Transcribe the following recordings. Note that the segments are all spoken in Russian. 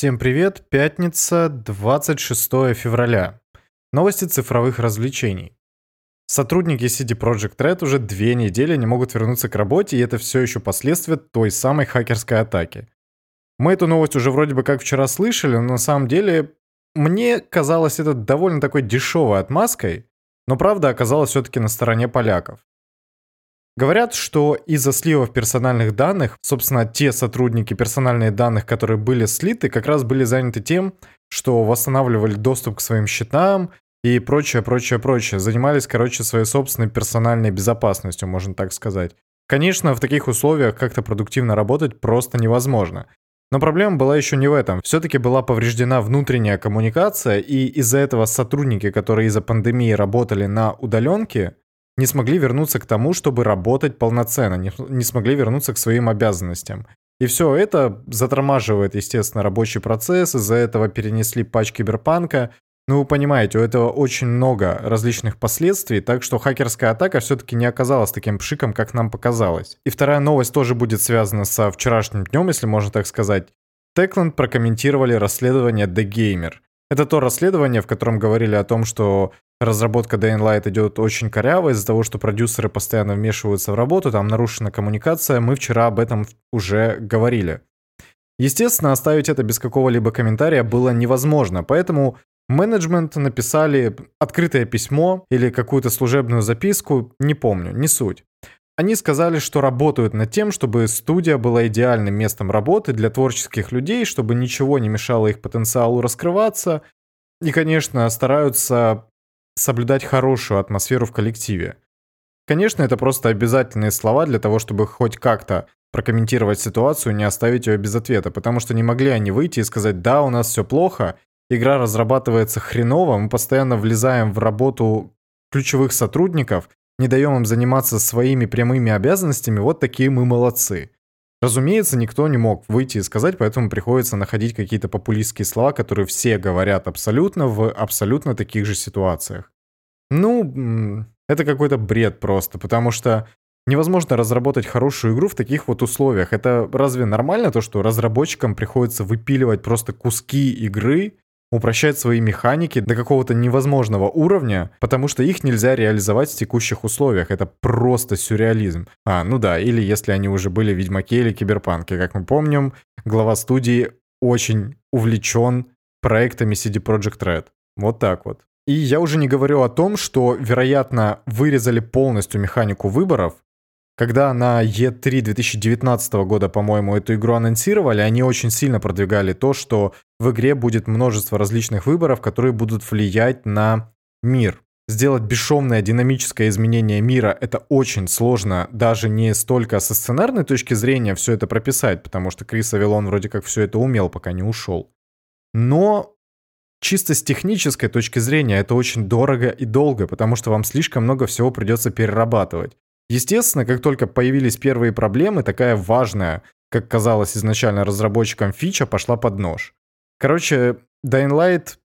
Всем привет, пятница, 26 февраля. Новости цифровых развлечений. Сотрудники CD Projekt Red уже две недели не могут вернуться к работе, и это все еще последствия той самой хакерской атаки. Мы эту новость уже вроде бы как вчера слышали, но на самом деле мне казалось это довольно такой дешевой отмазкой, но правда оказалась все-таки на стороне поляков. Говорят, что из-за сливов персональных данных, собственно, те сотрудники персональных данных, которые были слиты, как раз были заняты тем, что восстанавливали доступ к своим счетам и прочее, прочее, прочее. Занимались, короче, своей собственной персональной безопасностью, можно так сказать. Конечно, в таких условиях как-то продуктивно работать просто невозможно. Но проблема была еще не в этом. Все-таки была повреждена внутренняя коммуникация, и из-за этого сотрудники, которые из-за пандемии работали на удаленке, не смогли вернуться к тому, чтобы работать полноценно, не, не смогли вернуться к своим обязанностям. И все это затормаживает, естественно, рабочий процесс, из-за этого перенесли патч киберпанка. Ну, вы понимаете, у этого очень много различных последствий, так что хакерская атака все-таки не оказалась таким пшиком, как нам показалось. И вторая новость тоже будет связана со вчерашним днем, если можно так сказать. Techland прокомментировали расследование The Gamer. Это то расследование, в котором говорили о том, что разработка Dying Light идет очень коряво из-за того, что продюсеры постоянно вмешиваются в работу, там нарушена коммуникация. Мы вчера об этом уже говорили. Естественно, оставить это без какого-либо комментария было невозможно, поэтому менеджмент написали открытое письмо или какую-то служебную записку, не помню, не суть. Они сказали, что работают над тем, чтобы студия была идеальным местом работы для творческих людей, чтобы ничего не мешало их потенциалу раскрываться. И, конечно, стараются соблюдать хорошую атмосферу в коллективе. Конечно, это просто обязательные слова для того, чтобы хоть как-то прокомментировать ситуацию, не оставить ее без ответа, потому что не могли они выйти и сказать, да, у нас все плохо, игра разрабатывается хреново, мы постоянно влезаем в работу ключевых сотрудников, не даем им заниматься своими прямыми обязанностями, вот такие мы молодцы. Разумеется, никто не мог выйти и сказать, поэтому приходится находить какие-то популистские слова, которые все говорят абсолютно в абсолютно таких же ситуациях. Ну, это какой-то бред просто, потому что невозможно разработать хорошую игру в таких вот условиях. Это разве нормально то, что разработчикам приходится выпиливать просто куски игры упрощать свои механики до какого-то невозможного уровня, потому что их нельзя реализовать в текущих условиях. Это просто сюрреализм. А, ну да, или если они уже были в Ведьмаке или Киберпанке. Как мы помним, глава студии очень увлечен проектами CD Projekt Red. Вот так вот. И я уже не говорю о том, что, вероятно, вырезали полностью механику выборов, когда на E3 2019 года, по-моему, эту игру анонсировали, они очень сильно продвигали то, что в игре будет множество различных выборов, которые будут влиять на мир. Сделать бесшовное динамическое изменение мира — это очень сложно, даже не столько со сценарной точки зрения все это прописать, потому что Крис Авилон вроде как все это умел, пока не ушел. Но чисто с технической точки зрения это очень дорого и долго, потому что вам слишком много всего придется перерабатывать. Естественно, как только появились первые проблемы, такая важная, как казалось изначально разработчикам фича, пошла под нож. Короче, Dying Light,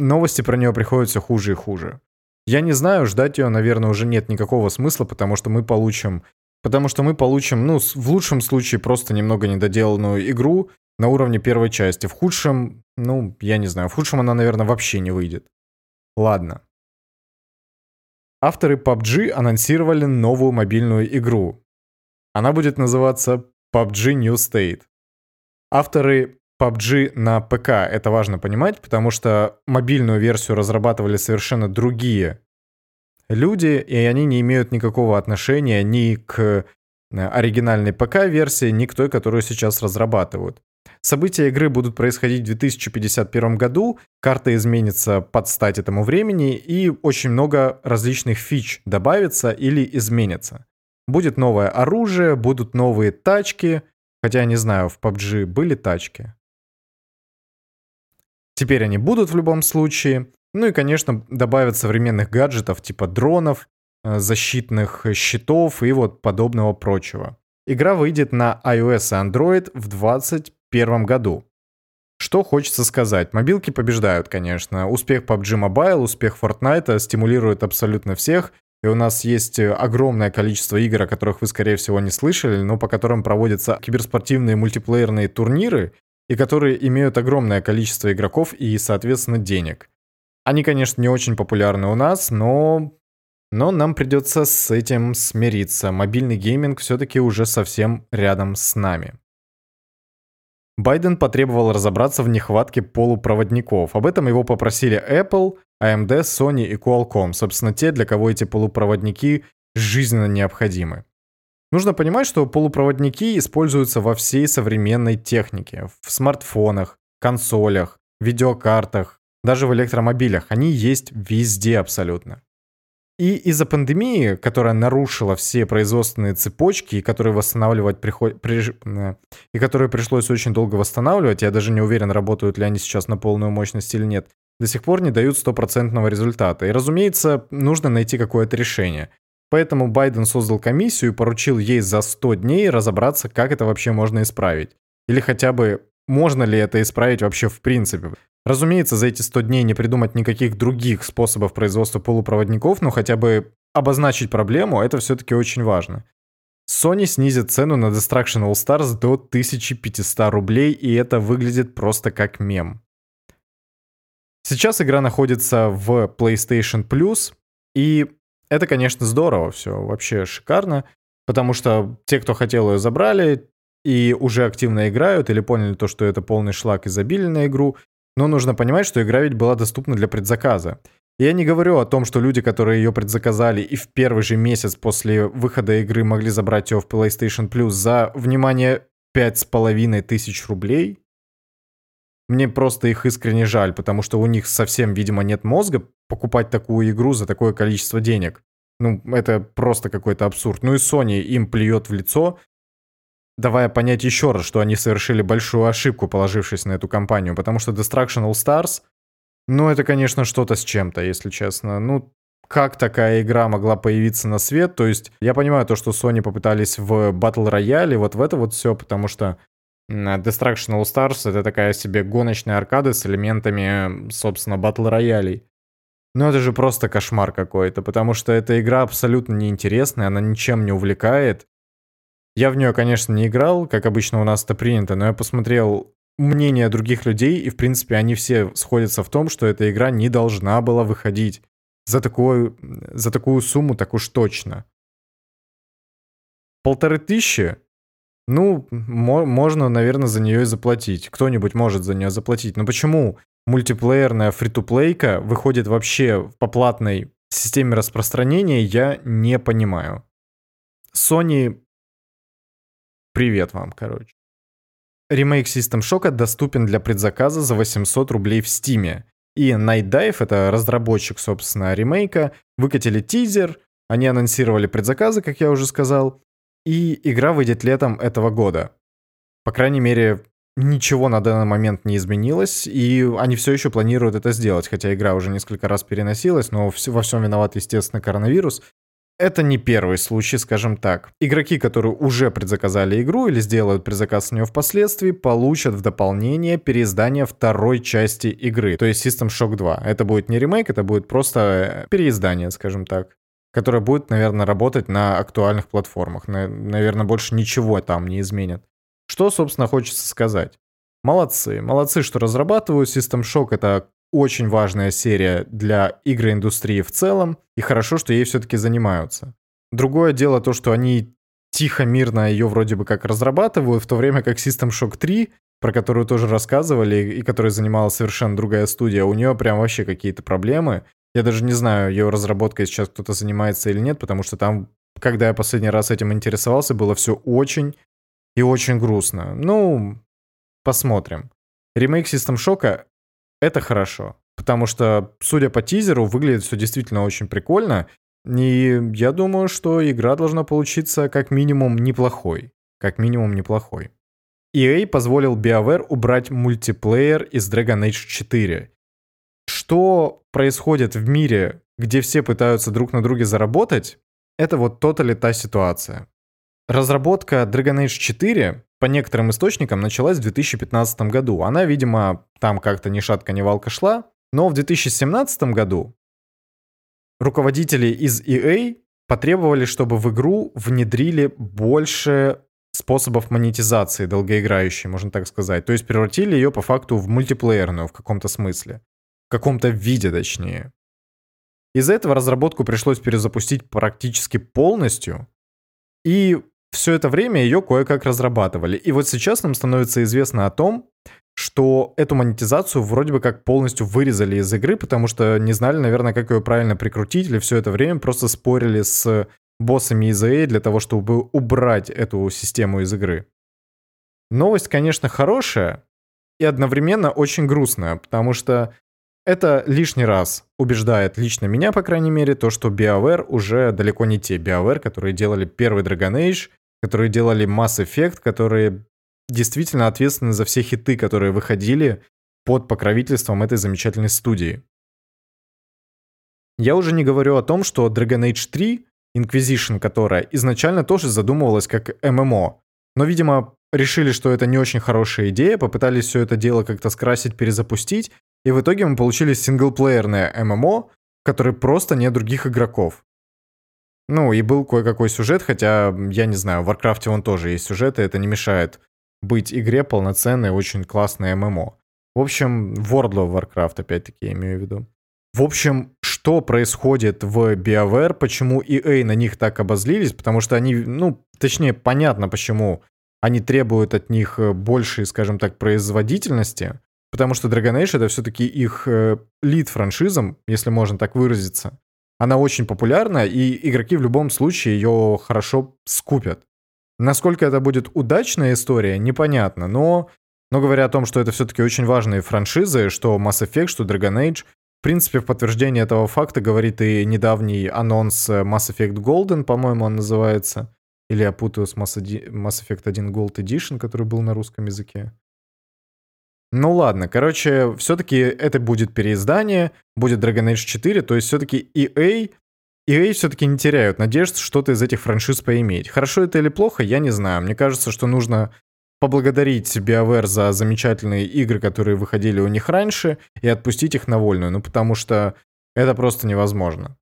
новости про нее приходят все хуже и хуже. Я не знаю, ждать ее, наверное, уже нет никакого смысла, потому что мы получим... Потому что мы получим, ну, в лучшем случае просто немного недоделанную игру на уровне первой части. В худшем, ну, я не знаю, в худшем она, наверное, вообще не выйдет. Ладно. Авторы PUBG анонсировали новую мобильную игру. Она будет называться PUBG New State. Авторы PUBG на ПК, это важно понимать, потому что мобильную версию разрабатывали совершенно другие люди, и они не имеют никакого отношения ни к э, оригинальной ПК-версии, ни к той, которую сейчас разрабатывают. События игры будут происходить в 2051 году, карта изменится под стать этому времени, и очень много различных фич добавится или изменится. Будет новое оружие, будут новые тачки, хотя я не знаю, в PUBG были тачки. Теперь они будут в любом случае. Ну и, конечно, добавят современных гаджетов типа дронов, э, защитных щитов и вот подобного прочего. Игра выйдет на iOS и Android в 20 2021 году. Что хочется сказать? Мобилки побеждают, конечно. Успех PUBG Mobile, успех Fortnite стимулирует абсолютно всех. И у нас есть огромное количество игр, о которых вы, скорее всего, не слышали, но по которым проводятся киберспортивные мультиплеерные турниры. и которые имеют огромное количество игроков и, соответственно, денег. Они, конечно, не очень популярны у нас, но но нам придется с этим смириться. Мобильный гейминг все-таки уже совсем рядом с нами. Байден потребовал разобраться в нехватке полупроводников. Об этом его попросили Apple, AMD, Sony и Qualcomm. Собственно, те, для кого эти полупроводники жизненно необходимы. Нужно понимать, что полупроводники используются во всей современной технике. В смартфонах, консолях, видеокартах, даже в электромобилях. Они есть везде абсолютно. И из-за пандемии, которая нарушила все производственные цепочки, и которые восстанавливать приход... при... Э, и которые пришлось очень долго восстанавливать, я даже не уверен, работают ли они сейчас на полную мощность или нет, до сих пор не дают стопроцентного результата. И, разумеется, нужно найти какое-то решение. Поэтому Байден создал комиссию и поручил ей за 100 дней разобраться, как это вообще можно исправить. Или хотя бы можно ли это исправить вообще в принципе. Разумеется, за эти 100 дней не придумать никаких других способов производства полупроводников, но хотя бы обозначить проблему, это все-таки очень важно. Sony снизит цену на Destruction All Stars до 1500 рублей, и это выглядит просто как мем. Сейчас игра находится в PlayStation Plus, и это, конечно, здорово, все вообще шикарно, потому что те, кто хотел ее, забрали, и уже активно играют или поняли то, что это полный шлак изобилия на игру, но нужно понимать, что игра ведь была доступна для предзаказа. Я не говорю о том, что люди, которые ее предзаказали и в первый же месяц после выхода игры могли забрать ее в PlayStation Plus за, внимание, пять с половиной тысяч рублей. Мне просто их искренне жаль, потому что у них совсем, видимо, нет мозга покупать такую игру за такое количество денег. Ну, это просто какой-то абсурд. Ну и Sony им плюет в лицо, давая понять еще раз, что они совершили большую ошибку, положившись на эту компанию, потому что Destruction All Stars, ну, это, конечно, что-то с чем-то, если честно. Ну, как такая игра могла появиться на свет? То есть, я понимаю то, что Sony попытались в Battle Royale, вот в это вот все, потому что Destruction All Stars это такая себе гоночная аркада с элементами, собственно, Battle Royale. Но это же просто кошмар какой-то, потому что эта игра абсолютно неинтересная, она ничем не увлекает. Я в нее, конечно, не играл, как обычно у нас это принято, но я посмотрел мнение других людей, и, в принципе, они все сходятся в том, что эта игра не должна была выходить за такую, за такую сумму так уж точно. Полторы тысячи? Ну, мо- можно, наверное, за нее и заплатить. Кто-нибудь может за нее заплатить. Но почему мультиплеерная фри-то-плейка выходит вообще по платной системе распространения, я не понимаю. Sony Привет вам, короче. Ремейк System Shock доступен для предзаказа за 800 рублей в Steam. И Night Dive, это разработчик, собственно, ремейка, выкатили тизер, они анонсировали предзаказы, как я уже сказал, и игра выйдет летом этого года. По крайней мере, ничего на данный момент не изменилось, и они все еще планируют это сделать, хотя игра уже несколько раз переносилась, но во всем виноват, естественно, коронавирус, это не первый случай, скажем так. Игроки, которые уже предзаказали игру или сделают предзаказ с нее впоследствии, получат в дополнение переиздание второй части игры, то есть System Shock 2. Это будет не ремейк, это будет просто э, переиздание, скажем так которое будет, наверное, работать на актуальных платформах. Наверное, больше ничего там не изменят. Что, собственно, хочется сказать? Молодцы. Молодцы, что разрабатывают. System Shock — это очень важная серия для игроиндустрии в целом, и хорошо, что ей все-таки занимаются. Другое дело то, что они тихо, мирно ее вроде бы как разрабатывают, в то время как System Shock 3, про которую тоже рассказывали, и которой занималась совершенно другая студия, у нее прям вообще какие-то проблемы. Я даже не знаю, ее разработкой сейчас кто-то занимается или нет, потому что там, когда я последний раз этим интересовался, было все очень и очень грустно. Ну, посмотрим. Ремейк System Shock это хорошо. Потому что, судя по тизеру, выглядит все действительно очень прикольно. И я думаю, что игра должна получиться как минимум неплохой. Как минимум неплохой. EA позволил BioWare убрать мультиплеер из Dragon Age 4. Что происходит в мире, где все пытаются друг на друге заработать, это вот тотали та ситуация. Разработка Dragon Age 4 по некоторым источникам началась в 2015 году. Она, видимо, там как-то ни шатка, ни валка шла. Но в 2017 году руководители из EA потребовали, чтобы в игру внедрили больше способов монетизации долгоиграющей, можно так сказать. То есть превратили ее по факту в мультиплеерную в каком-то смысле. В каком-то виде, точнее. Из-за этого разработку пришлось перезапустить практически полностью. И все это время ее кое-как разрабатывали. И вот сейчас нам становится известно о том, что эту монетизацию вроде бы как полностью вырезали из игры, потому что не знали, наверное, как ее правильно прикрутить, или все это время просто спорили с боссами из EA для того, чтобы убрать эту систему из игры. Новость, конечно, хорошая и одновременно очень грустная, потому что это лишний раз убеждает лично меня, по крайней мере, то, что BioWare уже далеко не те BioWare, которые делали первый Dragon Age, которые делали Mass Effect, которые действительно ответственны за все хиты, которые выходили под покровительством этой замечательной студии. Я уже не говорю о том, что Dragon Age 3, Inquisition которая, изначально тоже задумывалась как ММО, но, видимо, решили, что это не очень хорошая идея, попытались все это дело как-то скрасить, перезапустить, и в итоге мы получили синглплеерное ММО, в которой просто нет других игроков. Ну, и был кое-какой сюжет, хотя, я не знаю, в Warcraft он тоже есть сюжет, и это не мешает быть игре полноценной, очень классной ММО. В общем, World of Warcraft, опять-таки, я имею в виду. В общем, что происходит в BioWare, почему EA на них так обозлились, потому что они, ну, точнее, понятно, почему они требуют от них большей, скажем так, производительности, потому что Dragon Age это все-таки их э, лид франшизом, если можно так выразиться. Она очень популярна, и игроки в любом случае ее хорошо скупят. Насколько это будет удачная история, непонятно, но, но говоря о том, что это все-таки очень важные франшизы, что Mass Effect, что Dragon Age, в принципе, в подтверждение этого факта говорит и недавний анонс Mass Effect Golden, по-моему, он называется. Или я путаю с Mass, Effect 1 Gold Edition, который был на русском языке. Ну ладно, короче, все-таки это будет переиздание, будет Dragon Age 4, то есть все-таки EA EA все-таки не теряют надежд что-то из этих франшиз поиметь. Хорошо это или плохо, я не знаю. Мне кажется, что нужно поблагодарить BioWare за замечательные игры, которые выходили у них раньше, и отпустить их на вольную, ну потому что это просто невозможно.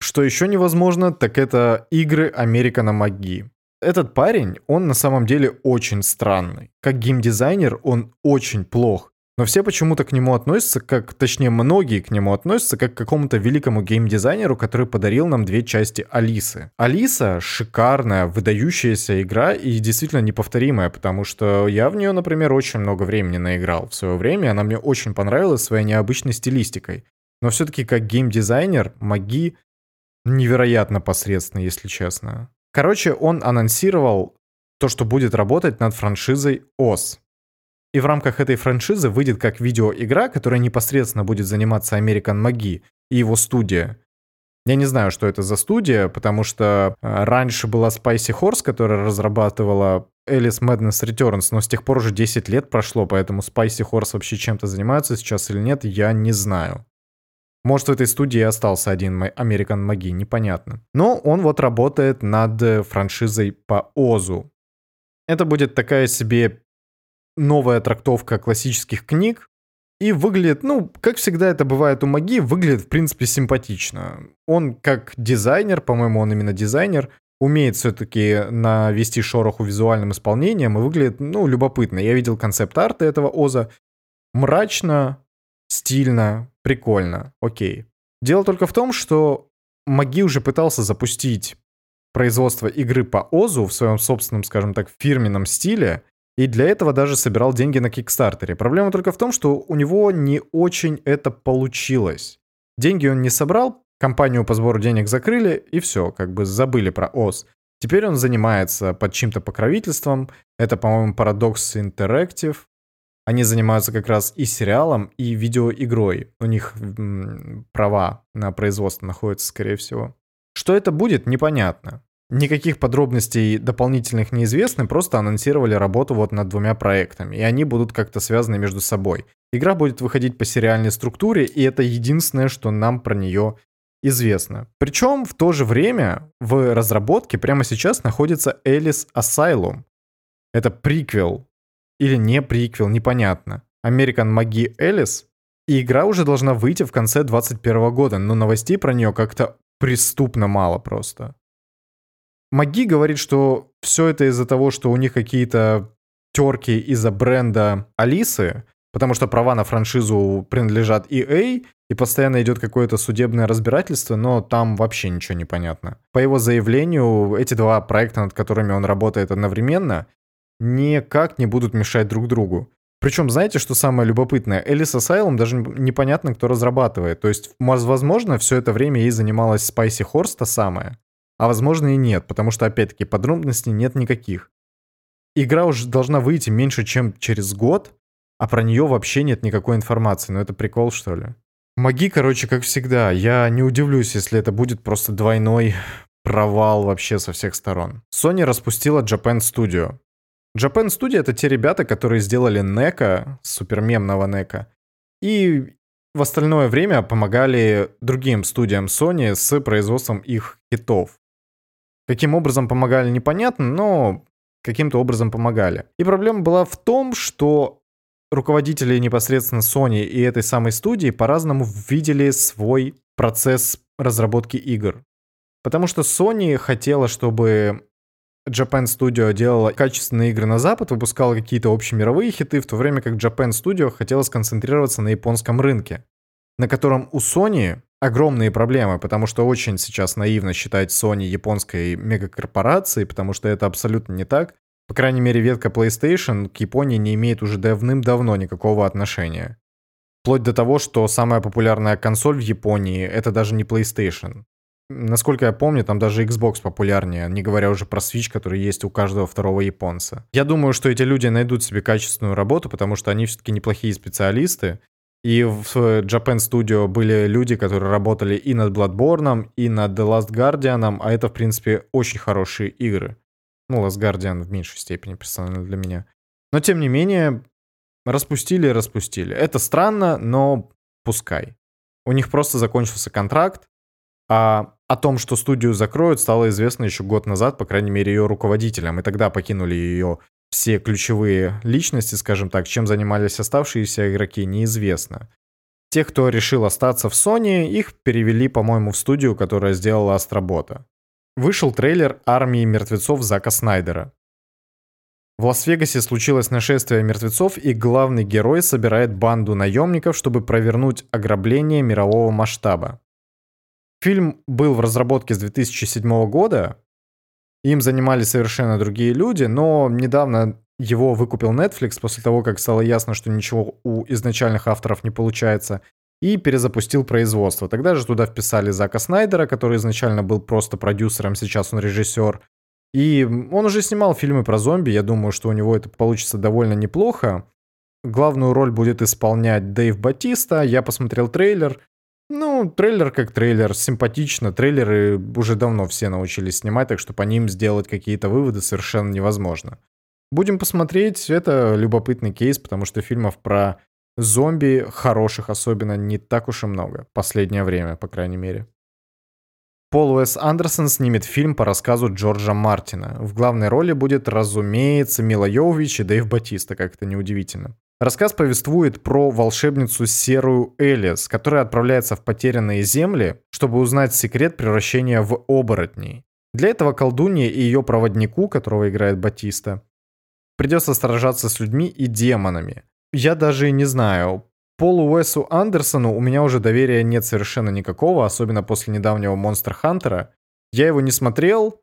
Что еще невозможно, так это игры Американа Маги. Этот парень, он на самом деле очень странный. Как геймдизайнер он очень плох. Но все почему-то к нему относятся, как, точнее, многие к нему относятся, как к какому-то великому геймдизайнеру, который подарил нам две части Алисы. Алиса шикарная, выдающаяся игра и действительно неповторимая, потому что я в нее, например, очень много времени наиграл в свое время, она мне очень понравилась своей необычной стилистикой. Но все-таки как геймдизайнер Маги невероятно посредственно, если честно. Короче, он анонсировал то, что будет работать над франшизой ОС. И в рамках этой франшизы выйдет как видеоигра, которая непосредственно будет заниматься American Маги и его студия. Я не знаю, что это за студия, потому что э, раньше была Spicy Horse, которая разрабатывала Alice Madness Returns, но с тех пор уже 10 лет прошло, поэтому Spicy Horse вообще чем-то занимается сейчас или нет, я не знаю. Может, в этой студии остался один American Маги, непонятно. Но он вот работает над э, франшизой по Озу. Это будет такая себе новая трактовка классических книг. И выглядит, ну, как всегда это бывает у Маги, выглядит, в принципе, симпатично. Он как дизайнер, по-моему, он именно дизайнер, умеет все-таки навести шороху визуальным исполнением и выглядит, ну, любопытно. Я видел концепт-арты этого Оза. Мрачно, стильно, прикольно, окей. Дело только в том, что Маги уже пытался запустить производство игры по Озу в своем собственном, скажем так, фирменном стиле, и для этого даже собирал деньги на Кикстартере. Проблема только в том, что у него не очень это получилось. Деньги он не собрал, компанию по сбору денег закрыли, и все, как бы забыли про ОС. Теперь он занимается под чьим-то покровительством. Это, по-моему, Paradox Interactive. Они занимаются как раз и сериалом, и видеоигрой. У них права на производство находятся, скорее всего. Что это будет, непонятно. Никаких подробностей дополнительных неизвестны, просто анонсировали работу вот над двумя проектами, и они будут как-то связаны между собой. Игра будет выходить по сериальной структуре, и это единственное, что нам про нее известно. Причем в то же время в разработке прямо сейчас находится Alice Asylum. Это приквел или не приквел, непонятно. American Маги Alice. И игра уже должна выйти в конце 2021 года, но новостей про нее как-то преступно мало просто. Маги говорит, что все это из-за того, что у них какие-то терки из-за бренда Алисы, потому что права на франшизу принадлежат EA, и постоянно идет какое-то судебное разбирательство, но там вообще ничего не понятно. По его заявлению, эти два проекта, над которыми он работает одновременно, никак не будут мешать друг другу. Причем, знаете, что самое любопытное? Элис Asylum даже непонятно, кто разрабатывает. То есть, возможно, все это время ей занималась Spicy Horse та самая, а возможно и нет, потому что, опять-таки, подробностей нет никаких. Игра уже должна выйти меньше, чем через год, а про нее вообще нет никакой информации. Ну это прикол, что ли? Маги, короче, как всегда. Я не удивлюсь, если это будет просто двойной провал вообще со всех сторон. Sony распустила Japan Studio. Japan Studio — это те ребята, которые сделали Нека, супермемного Нека, и в остальное время помогали другим студиям Sony с производством их хитов. Каким образом помогали, непонятно, но каким-то образом помогали. И проблема была в том, что руководители непосредственно Sony и этой самой студии по-разному видели свой процесс разработки игр. Потому что Sony хотела, чтобы Japan Studio делала качественные игры на Запад, выпускала какие-то общемировые хиты, в то время как Japan Studio хотела сконцентрироваться на японском рынке, на котором у Sony огромные проблемы, потому что очень сейчас наивно считать Sony японской мегакорпорацией, потому что это абсолютно не так. По крайней мере, ветка PlayStation к Японии не имеет уже давным-давно никакого отношения. Вплоть до того, что самая популярная консоль в Японии это даже не PlayStation. Насколько я помню, там даже Xbox популярнее, не говоря уже про Switch, который есть у каждого второго японца. Я думаю, что эти люди найдут себе качественную работу, потому что они все-таки неплохие специалисты. И в Japan Studio были люди, которые работали и над Bloodborne, и над The Last Guardian, а это, в принципе, очень хорошие игры. Ну, Last Guardian в меньшей степени персонально для меня. Но, тем не менее, распустили распустили. Это странно, но пускай. У них просто закончился контракт, а о том, что студию закроют, стало известно еще год назад, по крайней мере, ее руководителям. И тогда покинули ее все ключевые личности, скажем так. Чем занимались оставшиеся игроки, неизвестно. Тех, кто решил остаться в Sony, их перевели, по-моему, в студию, которая сделала Астробота. Вышел трейлер «Армии мертвецов» Зака Снайдера. В Лас-Вегасе случилось нашествие мертвецов, и главный герой собирает банду наемников, чтобы провернуть ограбление мирового масштаба. Фильм был в разработке с 2007 года. Им занимались совершенно другие люди, но недавно его выкупил Netflix после того, как стало ясно, что ничего у изначальных авторов не получается, и перезапустил производство. Тогда же туда вписали Зака Снайдера, который изначально был просто продюсером, сейчас он режиссер. И он уже снимал фильмы про зомби, я думаю, что у него это получится довольно неплохо. Главную роль будет исполнять Дэйв Батиста, я посмотрел трейлер, ну, трейлер как трейлер, симпатично. Трейлеры уже давно все научились снимать, так что по ним сделать какие-то выводы совершенно невозможно. Будем посмотреть, это любопытный кейс, потому что фильмов про зомби, хороших особенно, не так уж и много. Последнее время, по крайней мере. Пол Уэс Андерсон снимет фильм по рассказу Джорджа Мартина. В главной роли будет, разумеется, Мила Йовович и Дэйв Батиста, как это неудивительно. Рассказ повествует про волшебницу Серую Элис, которая отправляется в потерянные земли, чтобы узнать секрет превращения в оборотней. Для этого колдунье и ее проводнику, которого играет Батиста, придется сражаться с людьми и демонами. Я даже не знаю, Полу Уэсу Андерсону у меня уже доверия нет совершенно никакого, особенно после недавнего Монстр Хантера. Я его не смотрел,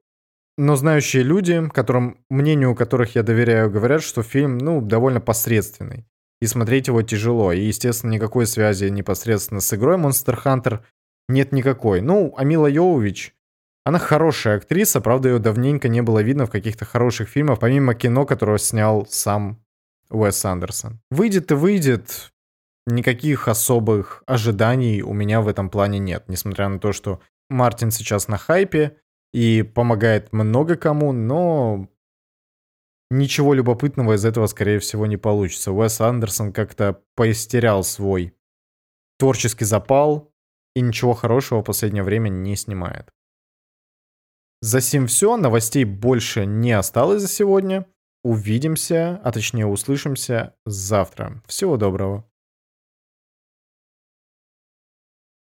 но знающие люди, которым, мнению которых я доверяю, говорят, что фильм, ну, довольно посредственный. И смотреть его тяжело. И, естественно, никакой связи непосредственно с игрой Monster Hunter нет никакой. Ну, Амила Йовович, она хорошая актриса, правда, ее давненько не было видно в каких-то хороших фильмах, помимо кино, которое снял сам Уэс Андерсон. Выйдет и выйдет, никаких особых ожиданий у меня в этом плане нет, несмотря на то, что Мартин сейчас на хайпе, и помогает много кому, но ничего любопытного из этого, скорее всего, не получится. Уэс Андерсон как-то поистерял свой творческий запал и ничего хорошего в последнее время не снимает. За сим все, новостей больше не осталось за сегодня. Увидимся, а точнее услышимся завтра. Всего доброго.